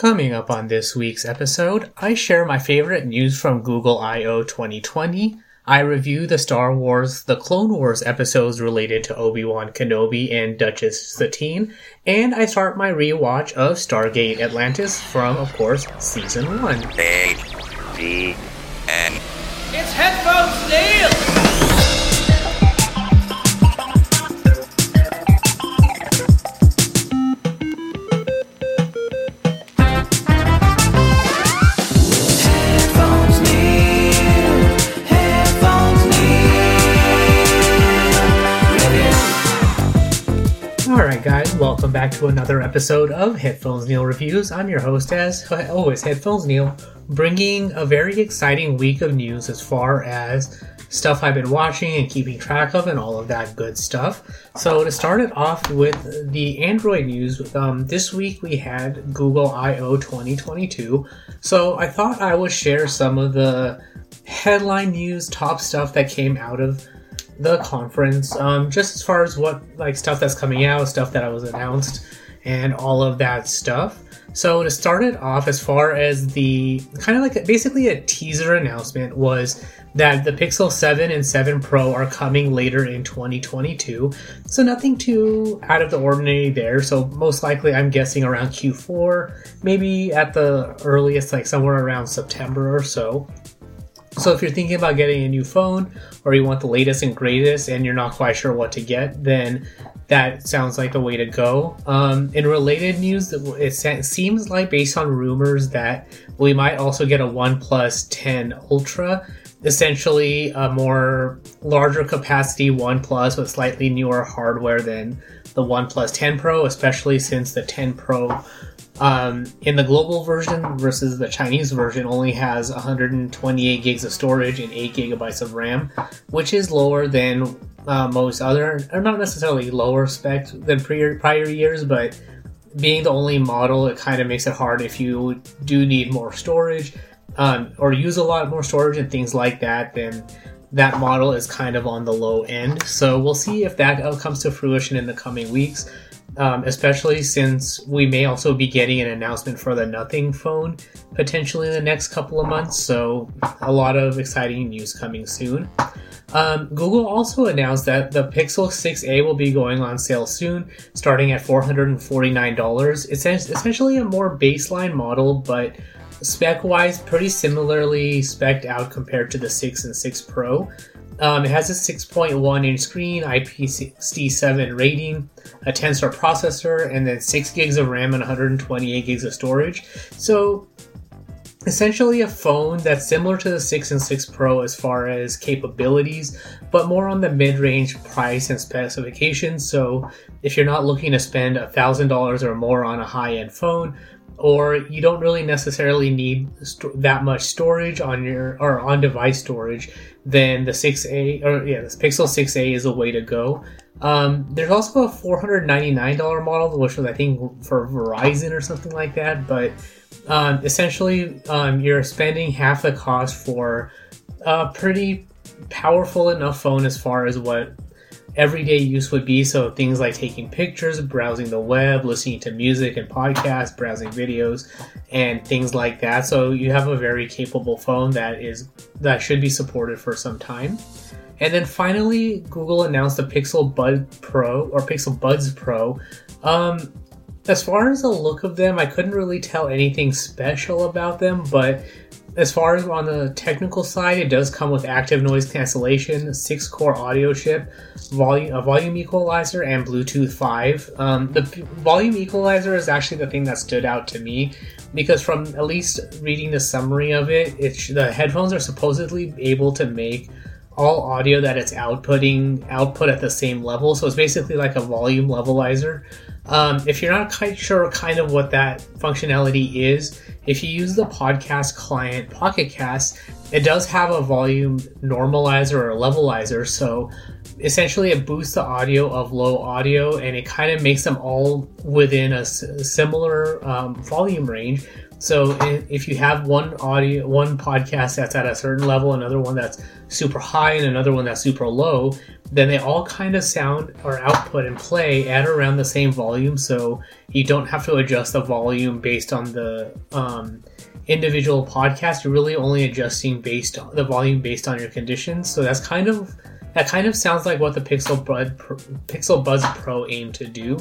Coming up on this week's episode, I share my favorite news from Google I/O 2020. I review the Star Wars The Clone Wars episodes related to Obi-Wan Kenobi and Duchess Satine, and I start my rewatch of Stargate Atlantis from, of course, Season 1. A D N. It's Headphones Neil! Guys, welcome back to another episode of Headphones Neil Reviews. I'm your host as always, Headphones Neil, bringing a very exciting week of news as far as stuff I've been watching and keeping track of and all of that good stuff. So to start it off with the Android news, um, this week we had Google I/O 2022. So I thought I would share some of the headline news, top stuff that came out of the conference, um, just as far as what like stuff that's coming out, stuff that was announced, and all of that stuff. So to start it off, as far as the kind of like basically a teaser announcement was that the Pixel 7 and 7 Pro are coming later in 2022. So nothing too out of the ordinary there. So most likely, I'm guessing around Q4, maybe at the earliest, like somewhere around September or so. So if you're thinking about getting a new phone or you want the latest and greatest and you're not quite sure what to get, then that sounds like the way to go. Um, in related news, it seems like based on rumors that we might also get a OnePlus 10 Ultra, essentially a more larger capacity OnePlus with slightly newer hardware than the OnePlus 10 Pro, especially since the 10 Pro um, in the global version versus the Chinese version only has 128 gigs of storage and 8 gigabytes of RAM, which is lower than uh, most other, or not necessarily lower spec than prior, prior years, but being the only model, it kind of makes it hard if you do need more storage um, or use a lot more storage and things like that, then that model is kind of on the low end. So we'll see if that comes to fruition in the coming weeks um, especially since we may also be getting an announcement for the Nothing phone potentially in the next couple of months. So, a lot of exciting news coming soon. Um, Google also announced that the Pixel 6a will be going on sale soon, starting at $449. It's essentially a more baseline model, but spec wise, pretty similarly spec'd out compared to the 6 and 6 Pro. Um, it has a 6.1 inch screen, IP67 rating, a Tensor processor, and then 6 gigs of RAM and 128 gigs of storage. So, essentially, a phone that's similar to the 6 and 6 Pro as far as capabilities, but more on the mid range price and specifications. So, if you're not looking to spend $1,000 or more on a high end phone, or you don't really necessarily need st- that much storage on your or on device storage, then the 6A or yeah, the Pixel 6A is a way to go. Um, there's also a $499 model, which was I think for Verizon or something like that. But um, essentially, um, you're spending half the cost for a pretty powerful enough phone as far as what everyday use would be. So things like taking pictures, browsing the web, listening to music and podcasts, browsing videos, and things like that. So you have a very capable phone that is that should be supported for some time. And then finally, Google announced the Pixel Bud Pro or Pixel Buds Pro. Um, as far as the look of them, I couldn't really tell anything special about them, but as far as on the technical side, it does come with active noise cancellation, six core audio chip, volume a volume equalizer, and Bluetooth five. Um, the volume equalizer is actually the thing that stood out to me because from at least reading the summary of it, it the headphones are supposedly able to make all audio that it's outputting output at the same level. So it's basically like a volume levelizer. Um, if you're not quite sure kind of what that functionality is, if you use the podcast client Pocket Cast, it does have a volume normalizer or levelizer. So essentially, it boosts the audio of low audio and it kind of makes them all within a similar um, volume range. So if you have one audio, one podcast that's at a certain level, another one that's super high, and another one that's super low, then they all kind of sound or output and play at around the same volume. So you don't have to adjust the volume based on the um, individual podcast. You're really only adjusting based on the volume based on your conditions. So that's kind of that kind of sounds like what the Pixel Bud Pro, Pixel Buds Pro aimed to do.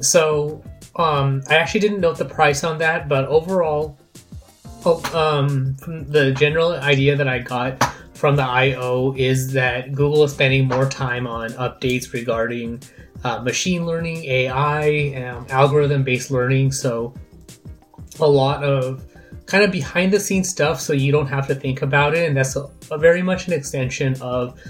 So um, I actually didn't note the price on that, but overall, oh, um, the general idea that I got from the I/O is that Google is spending more time on updates regarding uh, machine learning, AI, um, algorithm-based learning. So a lot of kind of behind the scenes stuff so you don't have to think about it and that's a, a very much an extension of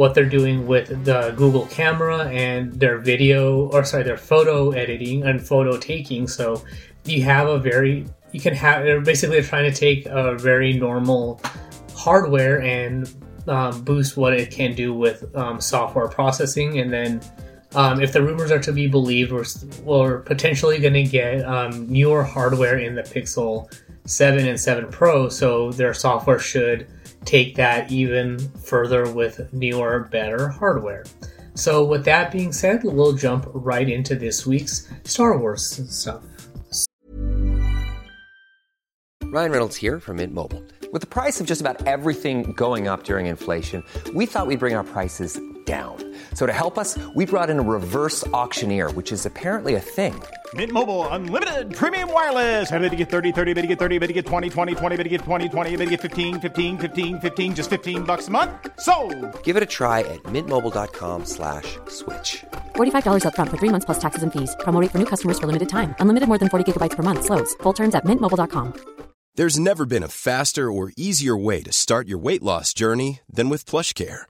what they're doing with the Google camera and their video or sorry their photo editing and photo taking. So you have a very you can have they're basically trying to take a very normal hardware and um, boost what it can do with um, software processing. And then um, if the rumors are to be believed, we're, we're potentially going to get um, newer hardware in the Pixel 7 and 7 Pro, so their software should take that even further with newer, better hardware. So, with that being said, we'll jump right into this week's Star Wars stuff. Ryan Reynolds here from Mint Mobile. With the price of just about everything going up during inflation, we thought we'd bring our prices down. So to help us, we brought in a reverse auctioneer, which is apparently a thing. Mint Mobile unlimited premium wireless. Ready to get 30, 30, bit to get 30, bit to get 20, 20, 20, bit to get 20, 20, bit to get 15, 15, 15, 15 just 15 bucks a month. So, Give it a try at mintmobile.com slash switch. $45 upfront for three months plus taxes and fees. Promo rate for new customers for limited time. Unlimited more than 40 gigabytes per month. Slows. Full terms at mintmobile.com. There's never been a faster or easier way to start your weight loss journey than with PlushCare.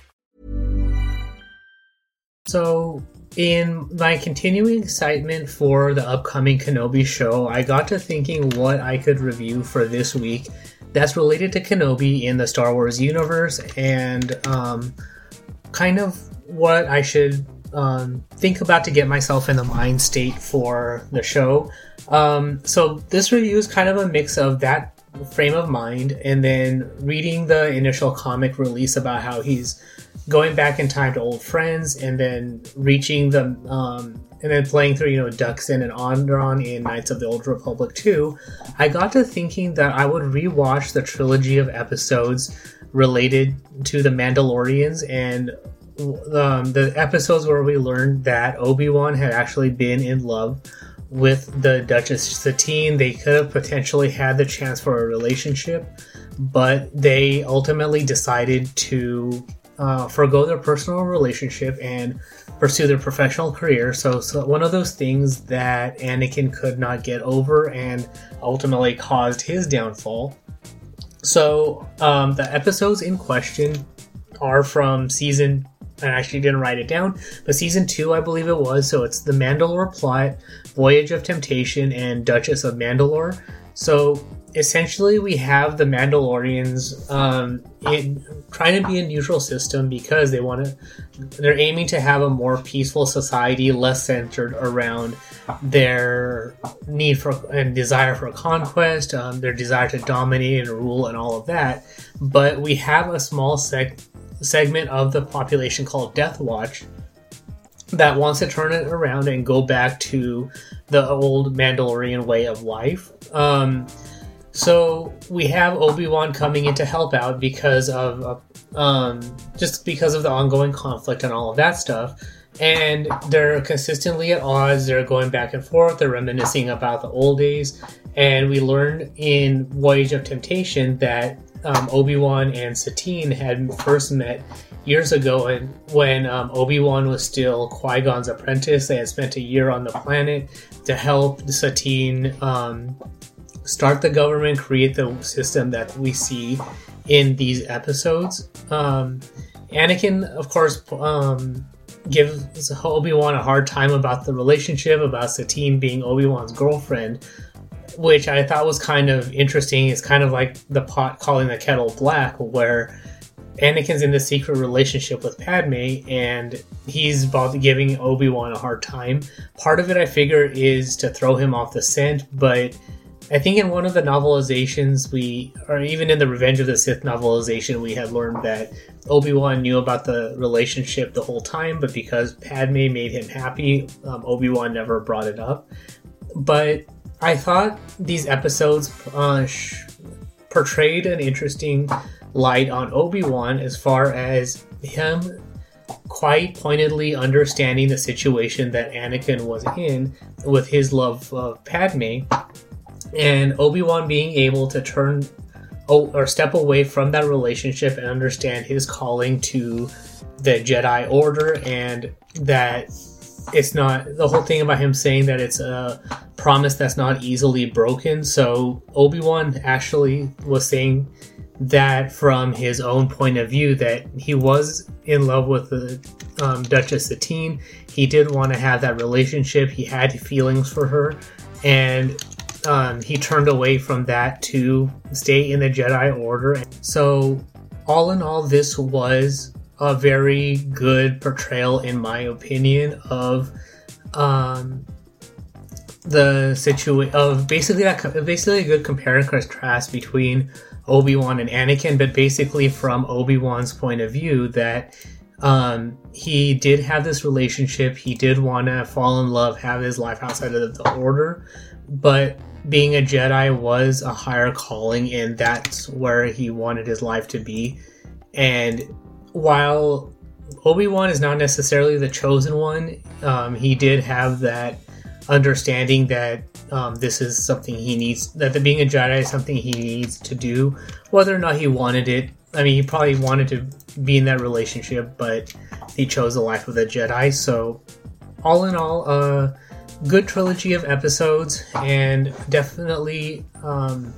So, in my continuing excitement for the upcoming Kenobi show, I got to thinking what I could review for this week that's related to Kenobi in the Star Wars universe and um, kind of what I should um, think about to get myself in the mind state for the show. Um, so, this review is kind of a mix of that frame of mind, and then reading the initial comic release about how he's going back in time to old friends, and then reaching the um, and then playing through you know Dxun and Onderon in Knights of the Old Republic 2, I got to thinking that I would rewatch the trilogy of episodes related to the Mandalorians and um, the episodes where we learned that Obi Wan had actually been in love with the Duchess Satine. They could have potentially had the chance for a relationship, but they ultimately decided to uh, forego their personal relationship and pursue their professional career. So, so one of those things that Anakin could not get over and ultimately caused his downfall. So um, the episodes in question are from season. I actually didn't write it down, but season two, I believe it was. So it's the Mandalore plot, Voyage of Temptation, and Duchess of Mandalore. So essentially, we have the Mandalorians um, in, trying to be a neutral system because they want to. They're aiming to have a more peaceful society, less centered around their need for and desire for conquest, um, their desire to dominate and rule, and all of that. But we have a small seg- segment of the population called Death Watch that wants to turn it around and go back to the old Mandalorian way of life. Um, so we have Obi Wan coming in to help out because of um, just because of the ongoing conflict and all of that stuff. And they're consistently at odds. They're going back and forth. They're reminiscing about the old days. And we learned in Voyage of Temptation that um, Obi Wan and Satine had first met years ago and when um, obi-wan was still qui-gon's apprentice. They had spent a year on the planet to help satine um, start the government create the system that we see in these episodes. Um, anakin of course um, gives obi-wan a hard time about the relationship about satine being obi-wan's girlfriend which i thought was kind of interesting it's kind of like the pot calling the kettle black where Anakin's in the secret relationship with Padme, and he's giving Obi Wan a hard time. Part of it, I figure, is to throw him off the scent, but I think in one of the novelizations, we, or even in the Revenge of the Sith novelization, we had learned that Obi Wan knew about the relationship the whole time, but because Padme made him happy, um, Obi Wan never brought it up. But I thought these episodes uh, sh- portrayed an interesting light on Obi-Wan as far as him quite pointedly understanding the situation that Anakin was in with his love of Padme. And Obi-Wan being able to turn or step away from that relationship and understand his calling to the Jedi Order and that it's not the whole thing about him saying that it's a promise that's not easily broken. So Obi-Wan actually was saying that from his own point of view that he was in love with the um, Duchess Satine. He did want to have that relationship. He had feelings for her, and um, he turned away from that to stay in the Jedi Order. So, all in all, this was a very good portrayal, in my opinion, of um, the situation of basically that basically a good compare and contrast between Obi Wan and Anakin, but basically from Obi Wan's point of view that um, he did have this relationship. He did want to fall in love, have his life outside of the Order, but being a Jedi was a higher calling, and that's where he wanted his life to be. And while Obi Wan is not necessarily the chosen one, um, he did have that understanding that um, this is something he needs that the being a Jedi is something he needs to do, whether or not he wanted it. I mean, he probably wanted to be in that relationship, but he chose the life of the Jedi. So, all in all, a good trilogy of episodes, and definitely um,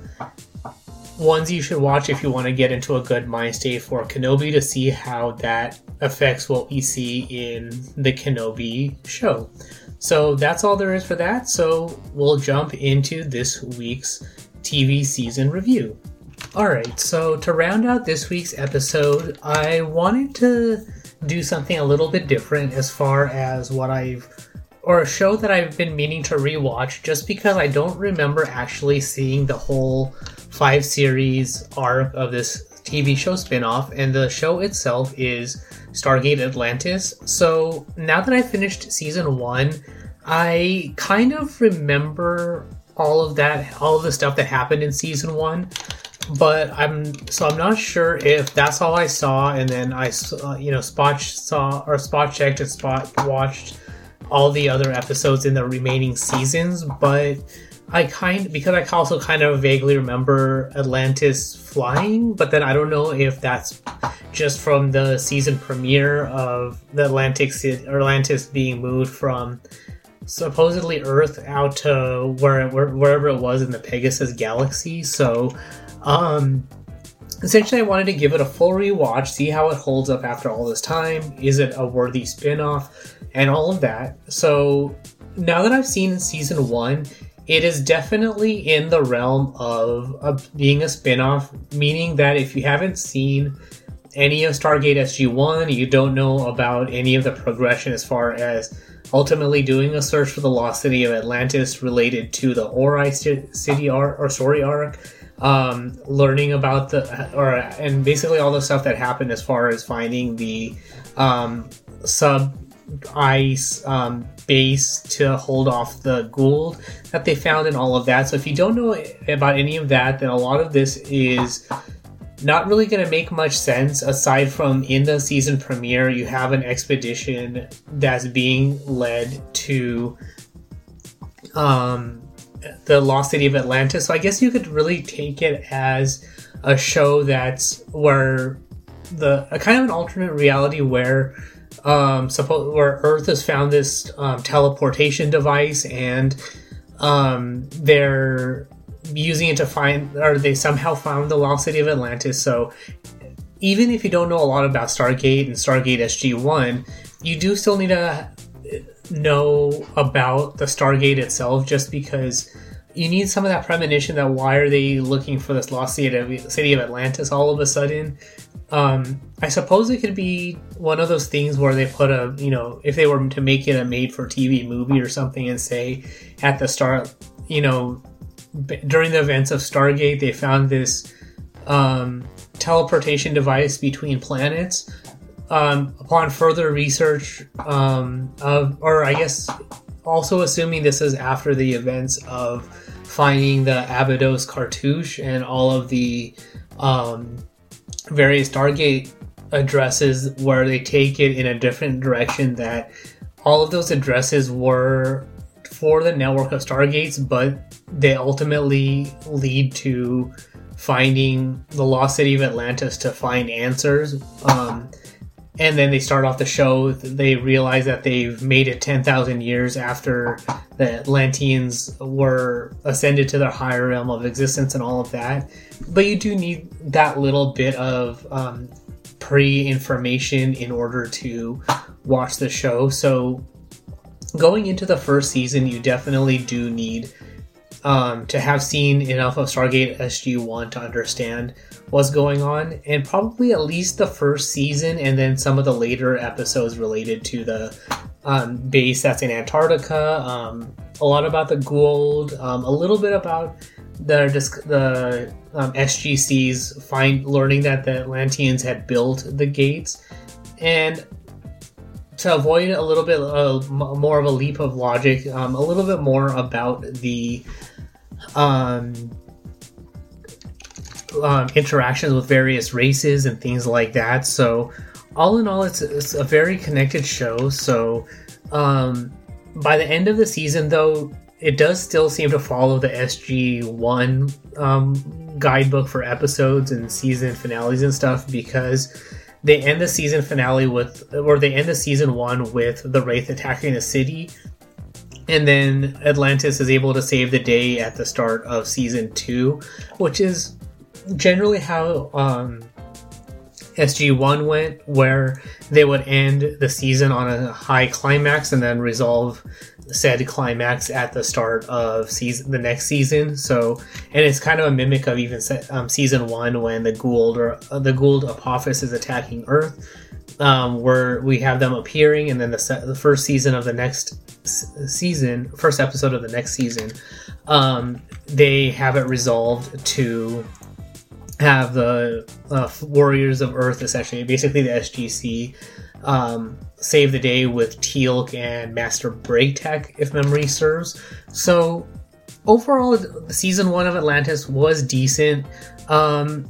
ones you should watch if you want to get into a good mind state for Kenobi to see how that affects what we see in the Kenobi show. So that's all there is for that. So we'll jump into this week's TV season review. Alright, so to round out this week's episode, I wanted to do something a little bit different as far as what I've or a show that I've been meaning to rewatch just because I don't remember actually seeing the whole five series arc of this TV show spinoff, and the show itself is Stargate Atlantis. So now that I finished season one, I kind of remember all of that, all of the stuff that happened in season one. But I'm so I'm not sure if that's all I saw, and then I, uh, you know, spot saw or spot checked and spot watched all the other episodes in the remaining seasons. But I kind because I also kind of vaguely remember Atlantis flying, but then I don't know if that's just from the season premiere of the Atlantic Atlantis being moved from supposedly Earth out to where, where wherever it was in the Pegasus galaxy. So, um, essentially, I wanted to give it a full rewatch, see how it holds up after all this time. Is it a worthy spin-off, and all of that. So now that I've seen season one, it is definitely in the realm of, of being a spin-off, meaning that if you haven't seen any of Stargate SG1, you don't know about any of the progression as far as ultimately doing a search for the lost city of Atlantis related to the Ori city arc or story arc, um, learning about the or and basically all the stuff that happened as far as finding the um, sub ice um, base to hold off the Goa'uld that they found and all of that. So if you don't know about any of that, then a lot of this is not really going to make much sense aside from in the season premiere you have an expedition that's being led to um, the lost city of atlantis so i guess you could really take it as a show that's where the a kind of an alternate reality where um suppose where earth has found this um, teleportation device and um they're using it to find, or they somehow found the lost city of Atlantis. So even if you don't know a lot about Stargate and Stargate SG One, you do still need to know about the Stargate itself, just because you need some of that premonition that why are they looking for this lost city of Atlantis all of a sudden. Um, I suppose it could be one of those things where they put a, you know, if they were to make it a made for TV movie or something and say at the start, you know, during the events of Stargate, they found this um, teleportation device between planets. Um, upon further research um, of, or I guess also assuming this is after the events of finding the Abydos cartouche and all of the um, various Stargate addresses where they take it in a different direction that all of those addresses were for the network of Stargates, but they ultimately lead to finding the lost city of Atlantis to find answers. Um, and then they start off the show. They realize that they've made it 10,000 years after the Atlanteans were ascended to their higher realm of existence and all of that. But you do need that little bit of um, pre information in order to watch the show. So going into the first season, you definitely do need um, to have seen enough of Stargate SG1 to understand what's going on, and probably at least the first season, and then some of the later episodes related to the um, base that's in Antarctica. Um, a lot about the Goa'uld, um, a little bit about the the um, SGCs find learning that the Atlanteans had built the gates, and to avoid a little bit uh, more of a leap of logic, um, a little bit more about the um, um, interactions with various races and things like that. So, all in all, it's, it's a very connected show. So, um, by the end of the season, though, it does still seem to follow the SG1 um, guidebook for episodes and season finales and stuff because they end the season finale with, or they end the season one with the Wraith attacking the city, and then Atlantis is able to save the day at the start of season two, which is generally how um, SG1 went, where they would end the season on a high climax and then resolve said climax at the start of season the next season. So, and it's kind of a mimic of even se- um, season one when the Goa'uld or uh, the Goa'uld Apophis is attacking Earth, um, where we have them appearing, and then the se- the first season of the next s- season, first episode of the next season, um, they have it resolved to have the uh, Warriors of Earth, essentially, basically the SGC, um, save the day with Teal'c and Master Bra'tac, if memory serves. So overall, season one of Atlantis was decent. Um,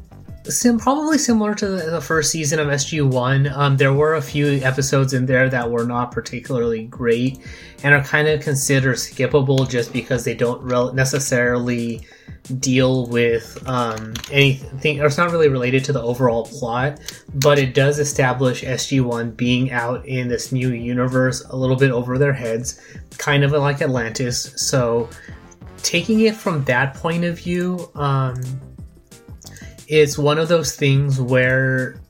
sim- probably similar to the, the first season of SG1. Um, there were a few episodes in there that were not particularly great and are kind of considered skippable just because they don't rel- necessarily deal with um, anything, or it's not really related to the overall plot, but it does establish SG1 being out in this new universe a little bit over their heads, kind of like Atlantis. So, taking it from that point of view, um, it's one of those things where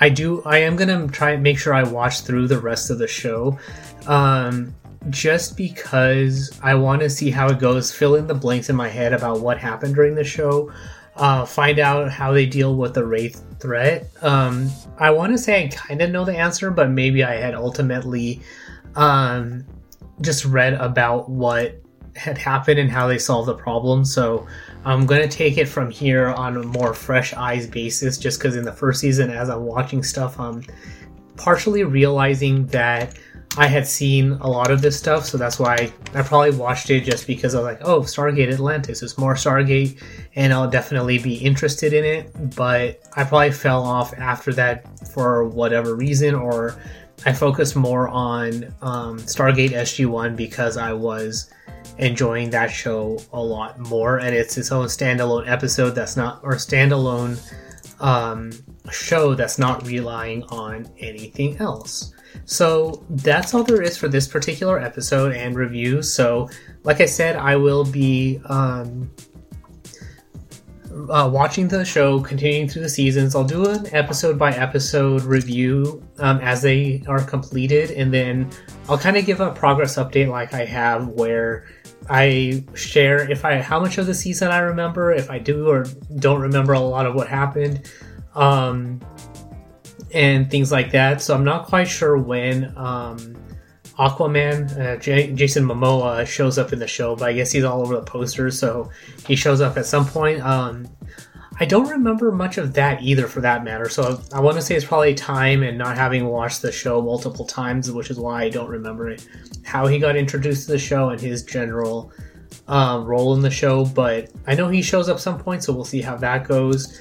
I do, I am gonna try and make sure I watch through the rest of the show. Um, just because I want to see how it goes, fill in the blanks in my head about what happened during the show, uh, find out how they deal with the Wraith threat. Um, I want to say I kind of know the answer, but maybe I had ultimately um, just read about what had happened and how they solved the problem. So I'm to take it from here on a more fresh eyes basis, just because in the first season, as I'm watching stuff, I'm partially realizing that I had seen a lot of this stuff, so that's why I probably watched it just because I was like, oh, Stargate Atlantis is more Stargate, and I'll definitely be interested in it. But I probably fell off after that for whatever reason, or I focused more on um, Stargate SG1 because I was enjoying that show a lot more, and it's its own standalone episode that's not, or standalone um, show that's not relying on anything else. So that's all there is for this particular episode and review. So, like I said, I will be um, uh, watching the show, continuing through the seasons. I'll do an episode by episode review um, as they are completed, and then I'll kind of give a progress update like I have where I share if I how much of the season I remember, if I do or don't remember a lot of what happened. Um, and things like that. So I'm not quite sure when um, Aquaman, uh, J- Jason Momoa, shows up in the show, but I guess he's all over the posters, so he shows up at some point. Um, I don't remember much of that either, for that matter. So I want to say it's probably time and not having watched the show multiple times, which is why I don't remember it, how he got introduced to the show and his general um, role in the show. But I know he shows up some point, so we'll see how that goes.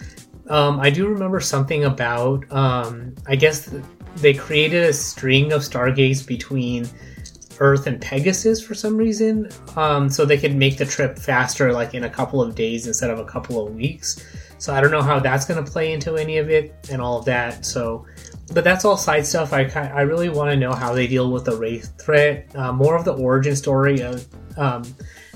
Um, I do remember something about, um, I guess they created a string of stargates between Earth and Pegasus for some reason, um, so they could make the trip faster, like in a couple of days instead of a couple of weeks. So I don't know how that's going to play into any of it and all of that. So, but that's all side stuff. I I really want to know how they deal with the Wraith threat, uh, more of the origin story of. Um,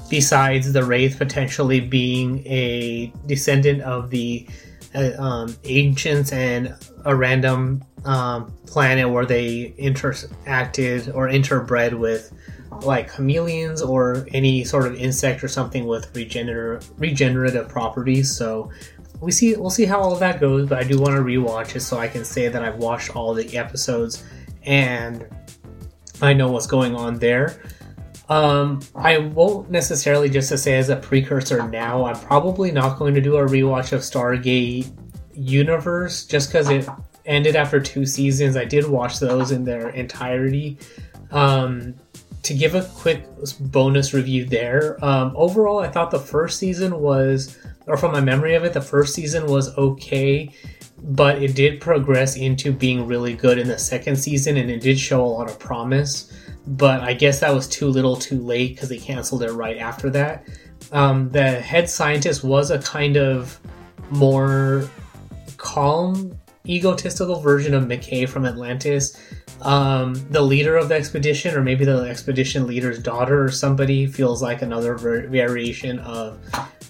besides the Wraith potentially being a descendant of the uh, um, ancients and a random um, planet where they interacted or interbred with like chameleons or any sort of insect or something with regenerative regenerative properties. So we see we'll see how all of that goes. But I do want to rewatch it so I can say that I've watched all the episodes and I know what's going on there. Um, I won't necessarily just to say as a precursor now. I'm probably not going to do a rewatch of Stargate Universe just because it ended after two seasons. I did watch those in their entirety. Um, to give a quick bonus review there, um, overall, I thought the first season was, or from my memory of it, the first season was okay, but it did progress into being really good in the second season, and it did show a lot of promise but I guess that was too little too late because they canceled it right after that. Um, the head scientist was a kind of more calm, egotistical version of McKay from Atlantis. Um, the leader of the expedition, or maybe the expedition leader's daughter or somebody, feels like another ver- variation of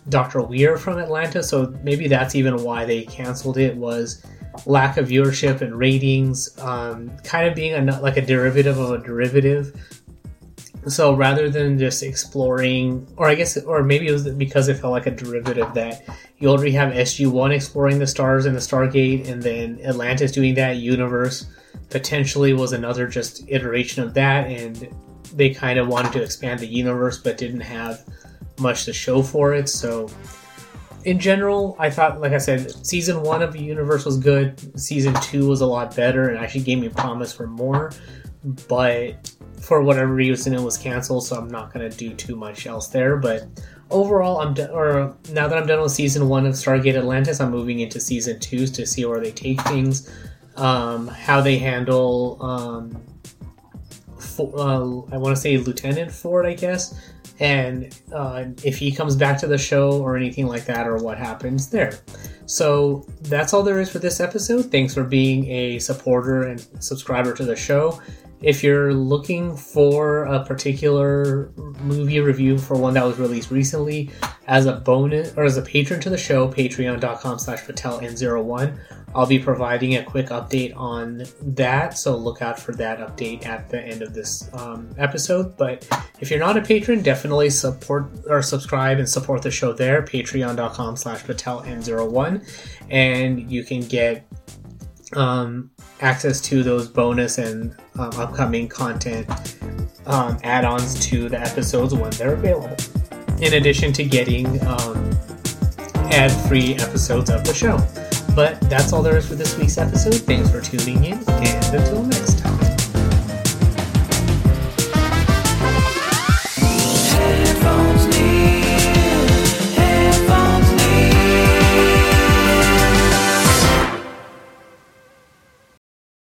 Dr. Weir from Atlantis. So maybe that's even why they canceled it was lack of viewership and ratings, um, kind of being a, like a derivative of a derivative. So rather than just exploring, or I guess, or maybe it was because it felt like a derivative that you already have SG1 exploring the stars and the Stargate, and then Atlantis doing that. Universe potentially was another just iteration of that, and they kind of wanted to expand the universe but didn't have much to show for it. So, in general, I thought, like I said, season one of the universe was good. Season two was a lot better and actually gave me promise for more. But for whatever reason, it was canceled, so I'm not gonna do too much else there. But overall, I'm do- or now that I'm done with season one of Stargate Atlantis, I'm moving into season two to see where they take things, um, how they handle. Um, for, uh, I want to say Lieutenant Ford, I guess, and uh, if he comes back to the show or anything like that, or what happens there. So that's all there is for this episode. Thanks for being a supporter and subscriber to the show. If you're looking for a particular movie review for one that was released recently, as a bonus or as a patron to the show, patreon.com slash pateln01, I'll be providing a quick update on that. So look out for that update at the end of this um, episode. But if you're not a patron, definitely support or subscribe and support the show there, patreon.com slash pateln01. And you can get um, access to those bonus and um, upcoming content um, add-ons to the episodes when they're available. In addition to getting um, ad-free episodes of the show. But that's all there is for this week's episode. Thanks for tuning in, and until next time.